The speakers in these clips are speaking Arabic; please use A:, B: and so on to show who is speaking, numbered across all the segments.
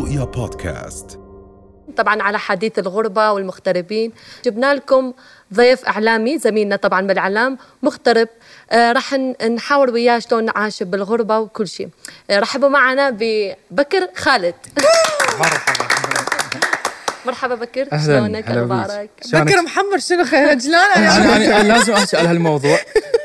A: رؤيا بودكاست.
B: طبعا على حديث الغربة والمغتربين جبنا لكم ضيف إعلامي زميلنا طبعا بالإعلام مغترب. آه راح ن- نحاور وياه شلون نعاش بالغربة وكل شيء. آه رحبوا معنا ببكر خالد. مرحبا. بكر.
C: أهلاً،
B: شلونك.
C: أخبارك؟
D: بكر محمر شنو خجلان
C: أنا لازم على هالموضوع.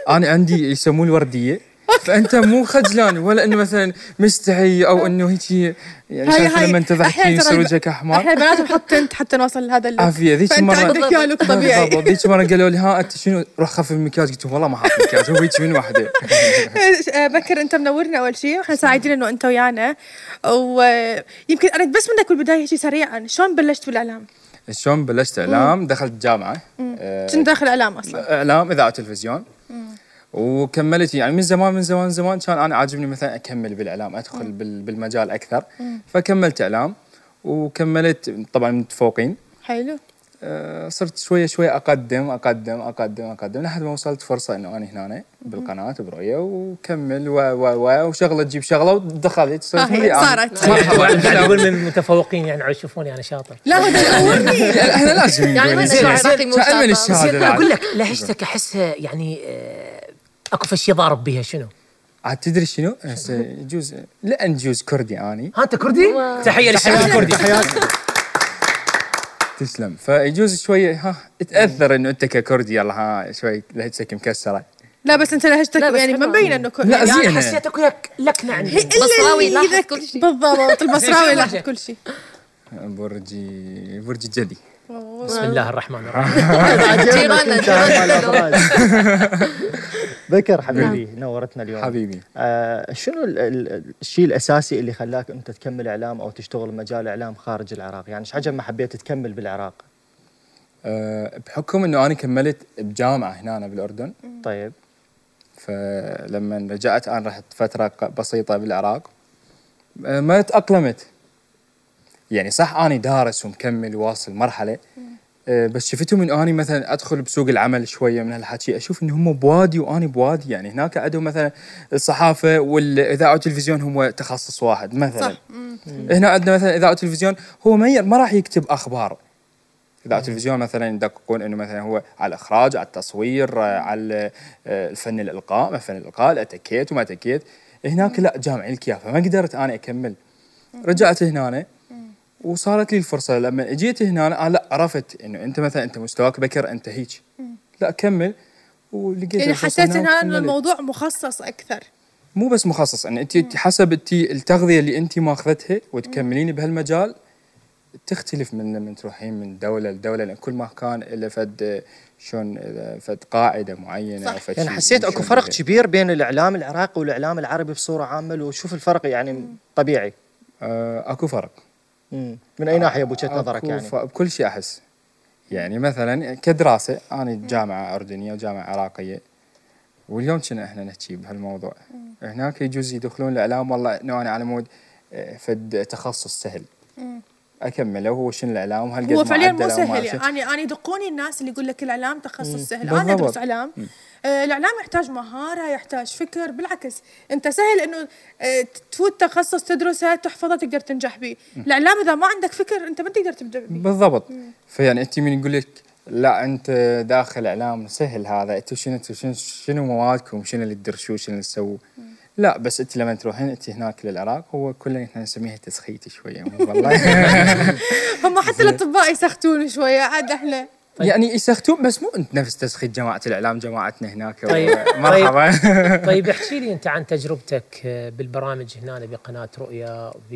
C: أنا عندي يسموه الوردية. فأنت مو خجلان ولا إنه مثلا مستحي أو إنه هيك يعني شايف. لما انت
D: ترى
C: يصير وجهك أحمر؟
D: إحنا البنات نحط tint حتى نوصل لهذا ال
C: look. عافية
D: ذيك
C: مره
D: عندك ال look طبيعي.
C: بالضبط ذيك مرة قالوا لي ها أنت شنو روح خفف المكياج قلت والله ما حاط مكياج هو هيك من وحدة.
D: آه، بكر أنت منورنا أول شيء وإحنا سعيدين إنه أنت ويانا. ويمكن اريد بس منك بالبداية شيء سريعا شلون بلشت بالإعلام؟
C: شلون بلشت إعلام؟ دخلت جامعه آه،
D: شنو داخل إعلام أصلا؟
C: إعلام إذاعة وتلفزيون. وكملت. يعني من زمان من زمان زمان كان أنا عاجبني مثلا أكمل بالإعلام أدخل بال- بالمجال أكثر. فكملت إعلام وكملت طبعا متفوقين
D: حلو.
C: آه، صرت شوية شوية اقدم اقدم اقدم أقدم لحد ما وصلت فرصة إنه أنا هنا بالقناة برؤيه وكمل و و و وشغلة تجيب شغلة ودخلت. صرت
D: آه،. صارت.
C: مرحبا.
E: يقول من المتفوقين يعني شوفوني أنا شاطر.
D: لا هو دورني
C: إحنا لازم
B: يعني يعطي مو شاطر؟
E: أقول لك لهجتك أحس يعني آه، أكو فشي ضارب بها شنو؟
C: عاد تدري شنو؟ هسه يجوز لا نجوز كردي اني
E: ها أنت كردي؟ تحية للشعب الكردي
C: تسلم فيجوز شوية ها تاثر إنه أنت ككردي يلا ها شوي لهجتك مكسرة
D: لا بس أنت لهجتك
B: لا، بس
D: يعني
B: حلوة.
D: مبين إنه كل
C: لا،
D: يعني
C: زين.
E: يعني. حسيت أكو لك لكنه عندي
B: بصراوي
D: اللي
B: لاحظ كل شيء.
D: بالضبط البصراوي لاحظ. كل شيء
C: برجي برج الجدي
E: بسم الله الرحمن الرحيم.
B: جيراننا جيراننا
F: بكر حبيبي نورتنا اليوم.
C: حبيبي.
F: آه شنو ال- ال- الشيء الأساسي اللي خلاك أنت تكمل إعلام أو تشتغل مجال إعلام خارج العراق؟ يعني إيش عجب ما حبيت تكمل بالعراق؟
C: أه بحكم إنه أنا كملت بجامعة هنا بالأردن.
F: طيب.
C: فلما رجعت أنا رحت فترة بسيطة بالعراق. أه ما تأقلمت. يعني صح أني دارس ومكمل واصل مرحلة أه بس شفتهم إنه أني مثلا أدخل بسوق العمل شوية من هالحكي أشوف ان هم بوادي وأني بوادي يعني هناك عندهم مثلا الصحافة والاذاعه والتلفزيون هم تخصص واحد مثلا.
D: صح.
C: هنا عندنا مثلا اذاعه وتلفزيون هو ما ما راح يكتب أخبار. اذاعه التلفزيون مثلا يدققون إنه مثلا هو على الإخراج على التصوير آه، على آه، الفن الإلقاء ما فن الالقاء الأتيكيت وما أتيكيت. هناك لا جامعي الكياف فما قدرت أنا أكمل. رجعت هنا وصارت لي الفرصة. لما اجيت هنا أنا لا عرفت إنه أنت مثلا أنت مستواك بكر أنت هيك لا كمل. ولقيت
D: يعني حسيت
C: هنا إنه.
D: الموضوع مخصص أكثر.
C: مو بس مخصص ان أنت حسب انت التغذية اللي أنت ماخذتها وتكملين بهالمجال تختلف من لما تروحين من دولة لدولة لأن كل مكان له فد شلون فد قاعدة معينة
D: صح.
C: فد
F: يعني حسيت
C: أكو
F: فرق. كبير بين الإعلام العراقي والإعلام العربي بصورة عامة وشوف الفرق يعني طبيعي.
C: آه، أكو فرق.
F: مم. من أي ناحية بوجهه نظرك يعني؟
C: بكل شيء أحس. يعني مثلا كدراسة أنا جامعة أردنية وجامعة عراقية واليوم كنا إحنا نحكي بهالموضوع. هناك يجوز يدخلون الإعلام والله انه أنا على مود آه، فد تخصص سهل. أكمله. هو شنو الإعلام؟ هل
D: هو فعليا مو سهل. يعني. أنا يدقوني الناس اللي يقول لك الإعلام تخصص سهل. أنا أدرس إعلام. آه الإعلام يحتاج مهارة يحتاج فكر. بالعكس أنت سهل إنه آه تفوت تخصص تدرسه تحفظه تقدر تنجح به. الإعلام إذا ما عندك فكر أنت ما تقدر تبدأ به.
C: بالضبط. فيعني أنت من يقول لك لا أنت داخل إعلام سهل هذا. أنتوا شنو شنو موادكم؟ شنو اللي تدرسوه؟ شنو اللي تسووا لا بس انت لما تروحين انت هناك للعراق هو كله إحنا نسميها تسخيتي شوية. والله.
D: هم حتى الأطباء يسختون شوية عاد إحنا.
C: يعني يسختون بس مو انت نفس تسخيت جماعة الإعلام جماعتنا هناك.
E: طيب.
C: مرحبا.
E: طيب احكي لي انت عن تجربتك آه، بالبرامج هنا بقناة رؤيا ب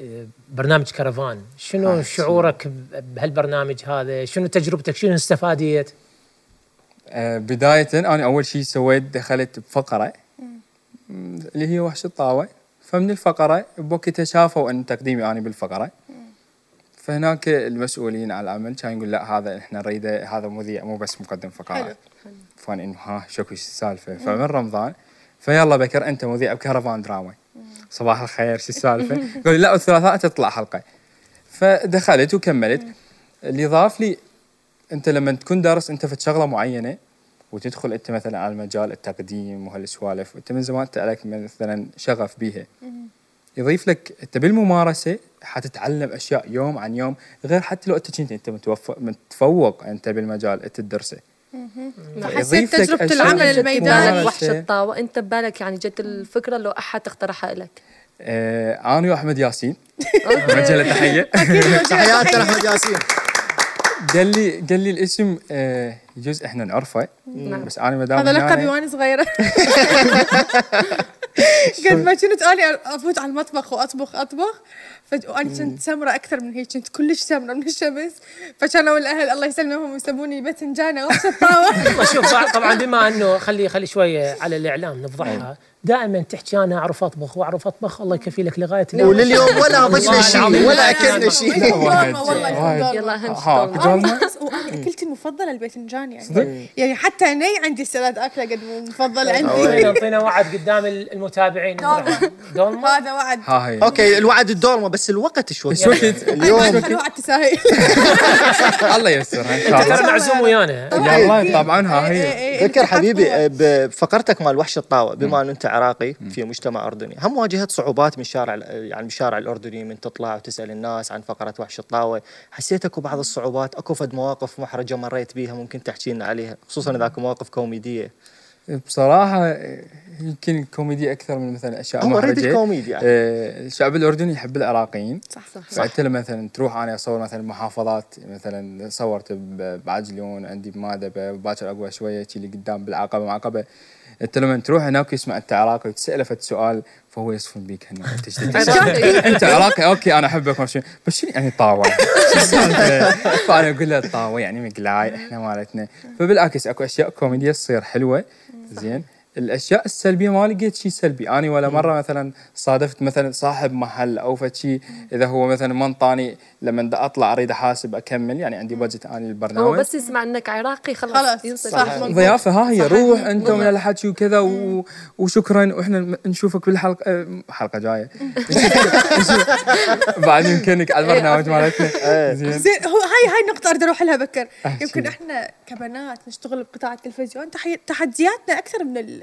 E: آه، برنامج كرفان. شنو
C: آه،
E: شعورك بهالبرنامج هذا؟ شنو تجربتك؟ شنو استفاديت؟
C: آه، بداية أنا أول شيء سويت دخلت بفقرة. اللي هي وحش الطاوه فمن الفقره بوقتها شافوا أن تقديمي أنا بالفقره فهناك المسؤولين على العمل كان يقول لا هذا إحنا نريده هذا مذيع مو بس مقدم فقرات فأنا إنه ها شكو السالفة؟ فمن رمضان فيلا بكر أنت مذيع بكرفان دراما صباح الخير شو السالفة؟ قال لي لا الثلاثاء تطلع حلقة. فدخلت وكملت. اللي ضاف لي أنت لما تكون دارس أنت في شغلة معينة وتدخل أنت مثلا على مجال التقديم وهالسوالف وأنت من زمان انت عليك مثلا شغف بيها. يضيف لك أنت بالممارسة حتتعلم أشياء يوم عن يوم غير حتى لو أنت كنت أنت متوفق متفوق أنت بالمجال أنت تدرسه.
D: حسيت
C: لك
D: تجربة العمل الميداني.
B: وحش الطاوة انت ببالك يعني جت الفكرة لو أحد اقترحها لك
C: آه أنا وأحمد ياسين. مجله تحيه
F: تحياتنا أحمد ياسين.
C: قال لي قال لي الاسم آه يجوز إحنا نعرفه
B: نعم.
C: بس أنا ما دام
D: هذا
C: هنا-
D: لقبي وأنا صغيرة قد ما كنت أني أفوت على المطبخ وأطبخ أطبخ. وأنا كنت سمرة أكثر من هيك كنت كلش سمرة من الشمس. فكانوا الاهل الله يسلمهم يسموني باذنجانه وحش الطاوه
E: شوف طبعا بما إنه خلي خلي شوية على الإعلام نفضحها. دائما تحكي أنا أعرف أطبخ وأعرف أطبخ. الله يكفي لك لغاية اليوم.
F: ولليوم ولا
E: والله
F: شيء. ولا
D: لا، أكلنا
F: شيء.
D: والله والله
B: يلا اهم شيء
D: وأنا أكلتي المفضلة الباذنجان يعني. يعني حتى ني عندي السلاد أكلة قد مفضل عندي.
E: اعطينا اعطينا وعد قدام المتابعين. دولمه
D: هذا وعد.
C: ها هي.
F: أوكي الوعد الدولمه بس الوقت شوي.
C: شو وقت.
F: اليوم
D: اليوم وعد تساهل.
C: الله ييسرها إن شاء
E: ترى
C: الله
E: معزوم ويانا.
C: يلا طبعا ها
D: إيه،
C: هي.
D: إيه، إيه،
F: ذكر
D: انت
F: حبيبي بفقرتك مال وحش الطاوة بما انه أنت عراقي في مجتمع أردني هم واجهت صعوبات من الشارع يعني من الشارع الأردني من تطلع وتسأل الناس عن فقرة وحش الطاوة؟ حسيت أكو بعض الصعوبات أكو فد مواقف محرجة مريت بيها ممكن تحكي لنا عليها خصوصا اذا اكو مواقف كوميدية.
C: بصراحة آه، يمكن الكوميدي أكثر من مثلا أشياء
F: هو اريد
C: محرجة.
F: الكوميديا يعني.
C: آه، الشعب الأردني يحب العراقيين
B: صح صح
C: لما مثلا تروح أنا أصور مثلا محافظات مثلا صورت بعجلون عندي بمادبه باكر أقوى شوية شي اللي قدام بالعقبة معقبة انت لما تروح هناك يسمع انت عراقي وتسأله فد سؤال فهو يصفن بيك هنا انت؟
B: عراقي.
C: أوكي أنا احبك بس شنو يعني طاوة؟ فأنا أقول له الطاوه يعني مقلاي إحنا مالتنا. فبالعكس أكو أشياء كوميدية تصير حلوة. زين. الأشياء السلبية ما لقيت شيء سلبي. أنا ولا مرة مثلا صادفت مثلا صاحب محل أو فد شيء إذا هو مثلا ما انطاني لما دا أطلع أريد أحاسب أكمل يعني عندي بادجت أني
B: هو
C: للبرنامج
B: بس يسمع إنك عراقي خلاص
D: خلاص،.
C: ضيافة ها هي. روح انت. من الحكي وكذا و... وشكرا وإحنا نشوفك بالحلقة آه، حلقة جاية. بعد يمكنك على البرنامج مالتنا. زين.
D: زين هو هاي هاي النقطة أريد أروح لها بكر. يمكن إحنا كبنات نشتغل بقطاع التلفزيون تحدياتنا أكثر من ال-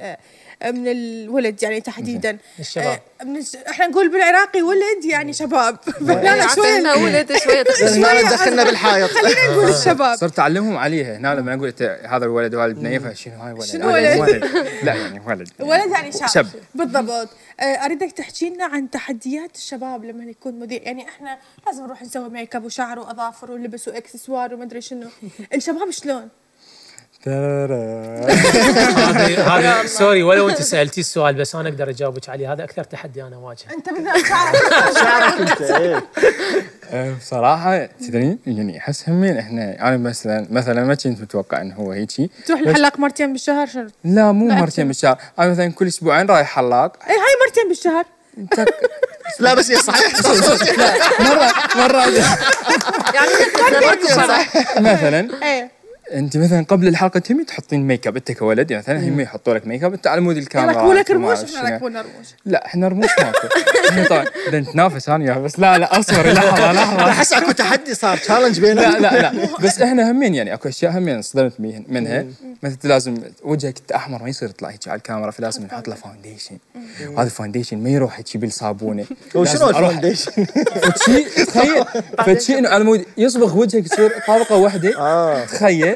D: من الولد يعني تحديدا.
E: الشباب.
D: آه، من الش- إحنا نقول بالعراقي ولد يعني شباب. لا لا شوية
B: ولد.
F: ما دخلنا. بالحائط
D: خلينا نقول الشباب.
C: صرت أعلمهم عليها. هنا لما أقول هذا الولد وهذا البنيه فشنو هاي ولد؟
D: شنو ولد؟
C: لا يعني ولد.
D: ولد يعني شاب. بالضبط. آه، أريدك تحكي لنا عن تحديات الشباب لما يكون مذيع. يعني إحنا لازم نروح نسوي make up وشعر وأظافر ولبس وإكسسوار ومدري شنو. الشباب شلون.
E: هذه هذه sorry ولو انت سألتي السؤال بس أنا أقدر أجاوبك عليه. هذا أكثر تحدي أنا اواجهه
D: أنت بالذات شعرك.
F: شعرك أنت إيه.
C: بصراحه تدرين يعني أحس همين إحنا أنا مثلا مثلا ما كنت متوقع إنه هو هيجي.
D: تروح الحلاق مرتين بالشهر شنو
C: لا مو مرتين بالشهر. أنا مثلا كل أسبوعين رايح حلاق.
D: اي هاي مرتين بالشهر.
F: لا بس هي صحيح
C: مره مرة
B: يعني
C: مثلا.
D: إيه.
C: انت مثلا قبل الحلقة تمي تحطين make up. انت كولد يعني مثلا هم يحطوا لك make up. انت على مود الكاميرا.
D: يركبوا لك رموش إحنا
C: شنو.
D: ركبونا رموش
C: لا إحنا رموش ماكو إحنا طبعا بدنا نتنافس أنا وياه بس لا لا أصبر لحظه لحظه
F: أحس أكو تحدي صار. challenge بيننا
C: لا لا لا. بس إحنا همين يعني أكو أشياء همين انصدمت بيه- منها. مثلا لازم وجهك احمر ما يصير يطلع هيك على الكاميرا. فلازم نحط له foundation وهذا ال foundation ما يروح هيك بالصابونه
F: وشنو
C: ال
F: foundation؟
C: فتشي تخيل فتشي إنه على مود يصبغ وجهك يصير طابقه واحدة.
F: آه.
C: تخيل.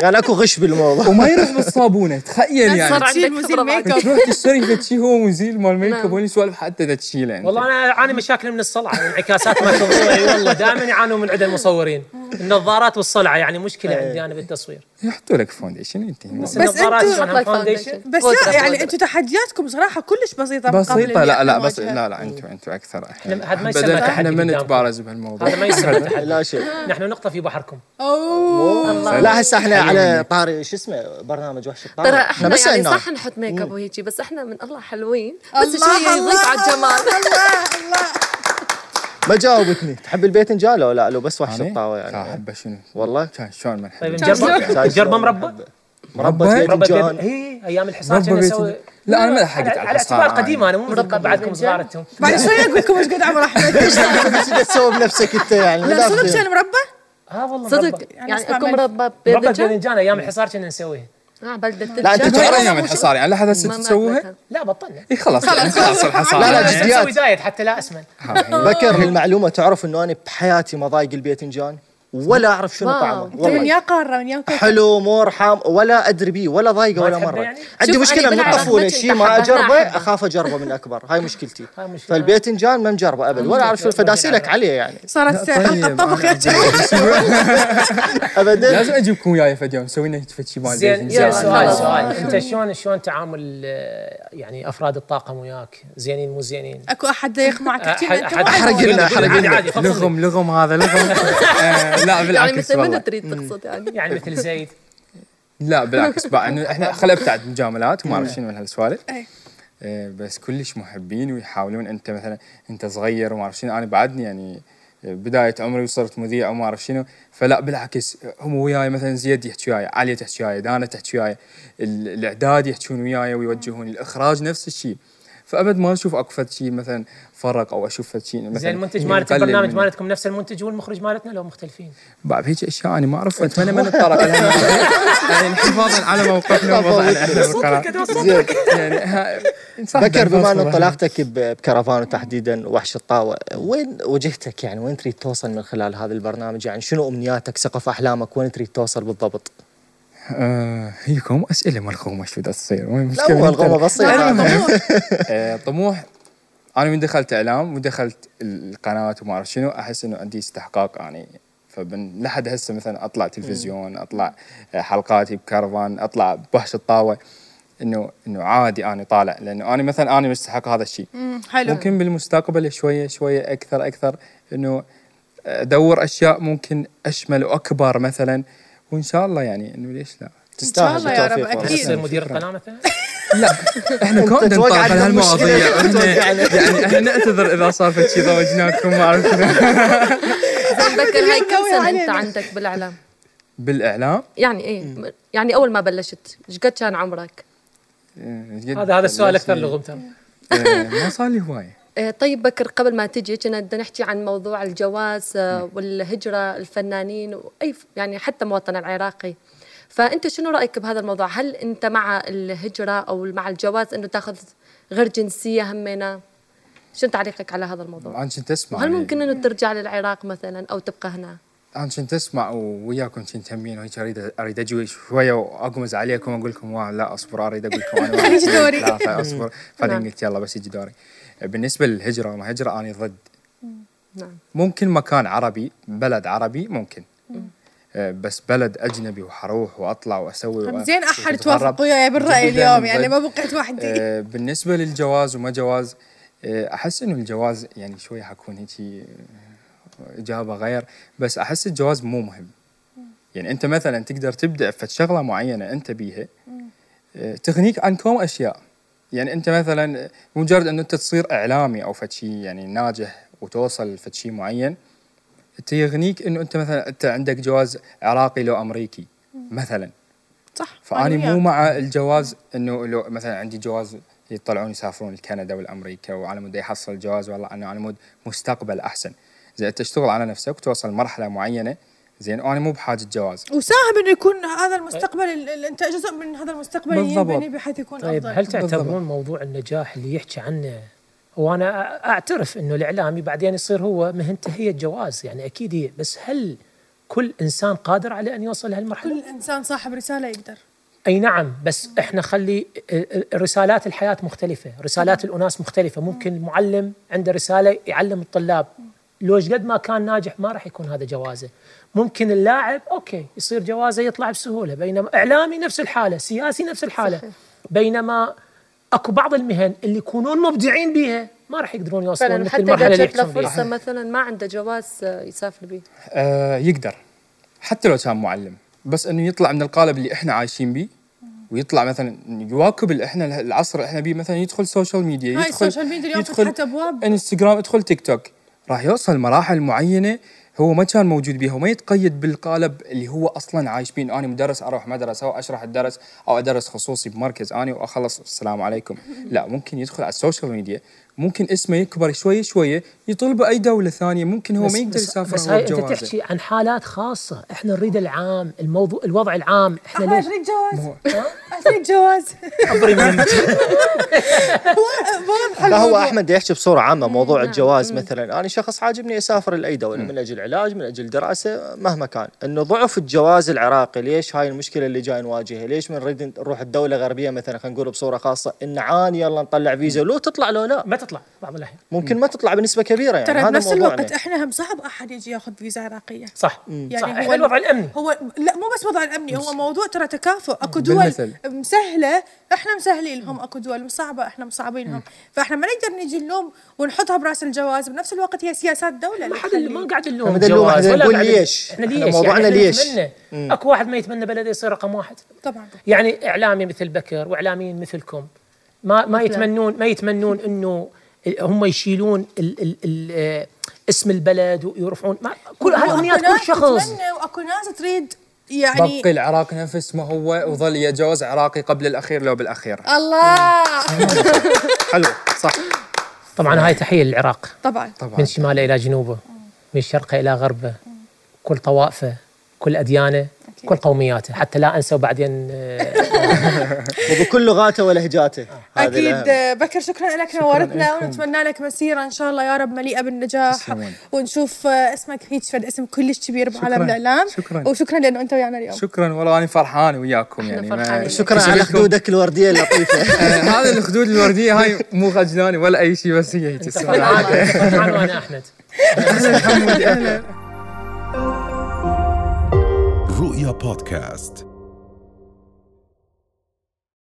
F: يعني أكو غش بالموضوع.
C: وما يروح بالصابونة تخيل
B: صار
C: يعني.
B: عندك
D: تشيل مزيل
B: make.
D: up.
C: تروح تشتري فتشي هو مزيل مال make up
B: نعم.
C: وين سوالف حتى تشيله أنت.
E: والله أنا اعاني مشاكل من الصلعه انعكاسات ما إي والله دائما يعانوا من عند المصورين. النظارات والصلعه يعني مشكلة عندي أنا بالتصوير.
C: يحطوا لك foundation أنت.
D: بس
E: النظارات
B: foundation.
D: بس لا يعني. أنتم تحدياتكم صراحة كلش
C: بسيطة
D: اللي
C: لا لا بس. لا لا
E: أنتوا
C: أنتوا
E: أكثر
C: إحنا
E: تحدي
C: ما. نتبارز بهالموضوع.
E: هذا ما يسمى تحدي.
F: لا شيء.
E: نحن نقطة في بحركم.
D: أوه.
F: لا هسه إحنا على
C: حلوين.
F: طاري شو اسمه برنامج وحش الطاوة
B: ترى إحنا
F: بس
B: يعني. صح نحط make up وهيجي بس إحنا من الله حلوين. بس شوية
D: الله،
B: يضيف على الجمال؟
D: الله الله.
F: ما جاوبتني. تحب الباذنجان لو لا؟ لو بس وحش
C: أنا؟
F: الطاوة يعني.
C: أحبه شنو؟
F: والله.
C: كان شلون ما
E: طيب نجربه نجربه مربى؟
F: مربى
C: مربى؟
E: مربى
F: باذنجان
E: هي أيام الحصار
C: مربى
E: كنا نسوي.
C: لا، أنا ما لحقت
E: على اعتبار قديم
C: أنا.
E: أنا مو مثلكم بعدكم صغار أنتم
D: بعد شوي أقول لكم إيش قد عمر احمد
F: بدك تسوي بنفسك أنت يعني؟
D: لا
F: لا
D: كان مربى؟
E: آه والله
B: صدق
D: يعني
B: يعني اكو. مربى
E: مربى
B: باذنجان
E: أيام الحصار كنا نسويه
B: آه بلدة
F: لا، أنت
B: الجبل.
F: تعرف-
C: أيام الحصار يعني لحد هسه تسووها؟
E: لا بطلنا
C: إي خلاص يعني خلاص الحصار
F: لا، لا،. جديات.
E: نسوي دايت حتى لا أسمن
F: بكر هالمعلومة تعرف إنه أنا بحياتي ما ضايق الباذنجان ولا أعرف شنو. طعمه
D: من
F: والله.
D: يا قارة من يا كوكب
F: حلو مور حام ولا أدري بيه ولا
E: ضايقة
F: ولا مرة.
E: يعني؟
F: عندي
B: مشكلة
F: من الطفوله شيء ما
B: أجربه.
F: أخاف أجربه من أكبر هاي مشكلتي.
E: هاي مشكلة.
F: فالباذنجان ما مجربه أبد ولا أعرف شو الفداسيلك عليه يعني.
D: صارت
C: طيب،
D: حلقه طبخ يا
F: ابدا.
C: لازم أجيبكم وياي فد يوم نسوي لنا فد شي مال
E: زين. سؤال. سؤال. أنت شلون شلون تعامل آه، يعني أفراد الطاقم وياك؟ زينين مو زينين؟
D: أكو أحد ضيق معك تحكي
E: أحد-
D: أنت
E: أحد-
D: واحد.
F: أحرق
D: واحد.
F: لنا،
E: عادي
F: لنا.
C: لغم لغم هذا لغم. لا
B: يعني
C: بالعكس
B: مثل من
C: والله.
B: تريد تقصد يعني.
E: يعني مثل زيد.
C: لا بالعكس. بقى إنه إحنا خل ابتعد مجاملات وما أعرف شنو من هالسوالف.
D: أي.
C: آه، بس كلش محبين ويحاولون. أنت مثلا أنت صغير وما أعرف شنو. أنا بعدني يعني آه، بداية عمري وصرت مذيع وما أعرف شنو. فلا بالعكس. هم وياي مثلا زياد يحكي وياي عليا تحكي وياي دانا تحكي وياي ال- الإعداد يحكون وياي ويوجهوني الإخراج نفس الشيء. فأبد ما أشوف اكو فد شيء مثلا فرق أو أشوف فد شيء مثلا
E: زين المنتج مالت البرنامج مالتكم نفس المنتج والمخرج مالتنا لو مختلفين؟
C: بعد هيك أشياء أنا ما اعرف أتمنى ما نتطرق لها يعني حفاظا على موقفنا ووضعنا
F: إحنا
C: يعني
F: بكر بما
C: بالفصل
F: ان انطلاقتك بكرفان وتحديدا وحش الطاوة وين وجهتك؟ يعني وين تريد توصل من خلال هذا البرنامج؟ يعني شنو أمنياتك؟ سقف أحلامك وين تريد توصل بالضبط؟
C: آه هيكم أسئلة ملغومه شو بدها تصير؟ وين
F: لا
C: المشكلة
F: هو الغمه بسيطة.
C: آه طموح. أنا من دخلت إعلام ودخلت القناه وما أعرف شنو أحس إنه عندي استحقاق يعني. فبن لحد هسه مثلا أطلع تلفزيون أطلع آه، حلقاتي بكرفان أطلع بوحش الطاوه إنه إنه عادي أنا طالع لأنه أنا مثلا أنا مستحق هذا الشيء.
D: حلو.
C: ممكن بالمستقبل شوية شوية أكثر أكثر. إنه أدور أشياء ممكن أشمل وأكبر مثلا. وإن شاء الله يعني إنه ليش لا
F: تستاهل
D: الله يا رب،. أكيد.
E: تصير مدير القناة مثلا
C: لا إحنا نطرق
F: توقعت
C: على هالمواضيع. يعني إحنا نعتذر إذا صار في شيء ضوجناكم ما
B: أعرف بكر هاي كم أنت
D: علينا.
B: عندك بالإعلام؟
C: بالإعلام
B: يعني إيه يعني أول ما بلشت إيش قد كان عمرك؟
C: جد
E: هذا هذا السؤال أكثر
C: بلشني-
E: لغم ترى
C: آه، ما صار لي
B: هواية طيب بكر قبل ما تجي كنا بدنا نحكي عن موضوع الجواز آه، والهجرة الفنانين وأي يعني حتى مواطن العراقي فأنت شنو رأيك بهذا الموضوع؟ هل أنت مع الهجرة أو مع الجواز أنه تأخذ غير جنسية همنا؟ شنو تعليقك على هذا الموضوع؟
C: أنا كنت
B: وهل
C: يعني-
B: ممكن أنه ترجع للعراق مثلا أو تبقى هنا؟
C: أنا كنت أسمع وياكم كنت همين وهيك اريد أريد أجي شوية وأقمز عليكم وأقول لكم لا أصبر أريد أقول لكم أنا
D: دوري.
C: اصبر بعدين
B: نعم.
C: قلت يلا بس يجي دوري بالنسبة للهجرة وما هجرة أنا ضد.
B: نعم.
C: ممكن مكان عربي بلد عربي ممكن. آه، بس بلد أجنبي وحروح
D: وأطلع
C: وأسوي
D: زين
C: أحد.
D: توافق وياي
C: بالرأي
D: اليوم؟ يعني. ما بقيت وحدي.
C: آه، بالنسبة للجواز وما جواز آه، أحس إنه الجواز يعني شوي حكون هيك إجابة غير بس أحس الجواز مو مهم. يعني أنت مثلا تقدر تبدع في شغلة معينة أنت بيها تغنيك عن كم أشياء. يعني أنت مثلا مجرد انه أنت تصير إعلامي أو فد شيء يعني ناجح وتوصل لفد شيء معين انت يغنيك أنه أنت مثلا أنت عندك جواز عراقي لو أمريكي مثلا
D: صح
C: فاني مو. مع الجواز أنه لو مثلا عندي جواز يطلعون يسافرون لكندا والأمريكا وعلى مود يحصل الجواز والله أنا على مود مستقبل أحسن أنت تشتغل على نفسك وتوصل مرحلة معينة زين وأنا مو بحاجة جواز.
D: وساهم إنه يكون هذا المستقبل ال- ال- أنت جزء من هذا المستقبل. ينبني بحيث يكون
E: طيب
D: أفضل.
E: هل تعتبرون موضوع النجاح اللي يحكي عنه؟ هو أنا أعترف إنه الإعلامي بعدين يصير هو مهنته هي الجواز يعني أكيد هي. بس هل كل إنسان قادر على أن يوصل لهالمرحلة؟
D: كل إنسان صاحب رسالة يقدر.
E: أي نعم بس إحنا خلي ال- ال- رسالات الحياة مختلفة، رسالات الأناس مختلفة، ممكن المعلم عنده رسالة يعلم الطلاب. لو قد ما كان ناجح ما راح يكون هذا جوازه. ممكن اللاعب أوكي يصير جوازه يطلع بسهولة، بينما إعلامي نفس الحالة، سياسي نفس الحالة.
B: صحيح.
E: بينما أكو بعض المهن اللي يكونون مبدعين بيها ما راح يقدرون يوصلون
B: فعلا
E: مثل
B: حتى
E: اللي
B: جت له
E: بيها.
B: مثلا ما عنده جواز يسافر به
C: آه يقدر حتى لو كان معلم بس إنه يطلع من القالب اللي إحنا عايشين بيه ويطلع مثلا يواكب اللي إحنا العصر اللي إحنا بيه مثلا يدخل social media
D: هاي
C: يدخل
D: ال social media اليوم
C: يدخل
D: فتحت أبواب
C: انستغرام ادخل تيك توك راح يوصل مراحل معينة هو ما كان موجود بيها وما يتقيد بالقالب اللي هو أصلا عايش بيه. أنا مدرس أروح مدرسه أو أشرح الدرس أو أدرس خصوصي بمركز اني وأخلص. السلام عليكم. لا ممكن يدخل على السوشيال ميديا. ممكن اسمه يكبر شوي شوي يطلبه أي دولة ثانية ممكن هو ما يقدر يسافر
E: بس
C: هو
E: هاي
C: أنت
E: تحكي عن حالات خاصة. إحنا نريد العام الموضوع الوضع العام. إحنا
D: احمد
E: ليش؟
D: تريد جواز. تريد جواز.
E: أبري من-
D: واضحه
F: لا هو. أحمد يحكي بصورة عامة موضوع الجواز مثلا. أنا شخص عاجبني أسافر لأي دولة من أجل علاج من أجل دراسة مهما كان. إنه ضعف الجواز العراقي ليش هاي المشكلة اللي جاي نواجهها؟ ليش من نريد نروح الدولة غربيه مثلا خلينا نقول بصورة خاصة إن عاني يلا نطلع فيزا لو تطلع لو لا.
E: ما تطلع بعض الأحيان.
F: ممكن ما تطلع بنسبة كبيرة يعني
D: ترى بنفس الوقت إحنا هم صعب أحد يجي ياخذ فيزا عراقية.
E: صح.
D: يعني
E: صح.
D: هو
E: إحنا الوضع الأمني.
D: هو لا مو بس وضع الأمني هو موضوع ترى تكافؤ. أكو دول
C: بالمثل.
D: مسهلة إحنا مسهلين لهم. أكو دول مصعبه إحنا مصعبين لهم. فإحنا ما نقدر نجي نلوم ونحطها برأس الجواز. بنفس الوقت هي سياسات دولة
E: ما حد ما قاعد نلوم جواز.
F: إحنا
E: ولا
F: نقول ليش. إحنا
E: ليش؟
F: موضوعنا
E: يعني
F: ليش.
E: أكو واحد ما يتمنى بلده يصير رقم واحد.
D: طبعا.
E: يعني إعلامي مثل بكر وإعلاميين مثلكم. ما ما يتمنون ما يتمنون إنه هم يشيلون ال ال ال آه، اسم البلد ويرفعون ما كل هاي امنيات كل شخص.
D: وأكو ناس تريد يعني
C: بقي العراق نفس ما هو وظل يتجوز عراقي قبل الأخير لو بالأخير.
D: الله!
C: حلو صح.
E: طبعا هاي تحية للعراق.
D: طبعا.
C: طبعا.
E: من شماله إلى جنوبه من شرقه إلى غربه كل طوائفه كل أديانه. كل قومياته حتى لا أنسى وبعدين آه،
F: وبكل لغاته ولهجاته
D: أكيد
F: الأهم.
D: آه، بكر شكرا لك نورتنا. ونتمنى لك مسيرة إن شاء الله يا رب مليئة بالنجاح
C: تسلمون.
D: ونشوف آه، اسمك هيك فد اسم كلش كبير بعالم. الإعلام
C: شكراً.
D: وشكرا لأنه أنت ويانا اليوم
C: شكرا والله أنا فرحان وياكم يعني.
F: شكرا على. خدودك الوردية اللطيفة
C: آه، هذا الخدود الوردية هاي مو خجلاني ولا أي شيء بس هي تسلم.
E: فرحان وأنا
C: أحمد حمودي، أهلاً.
A: رؤيا بودكاست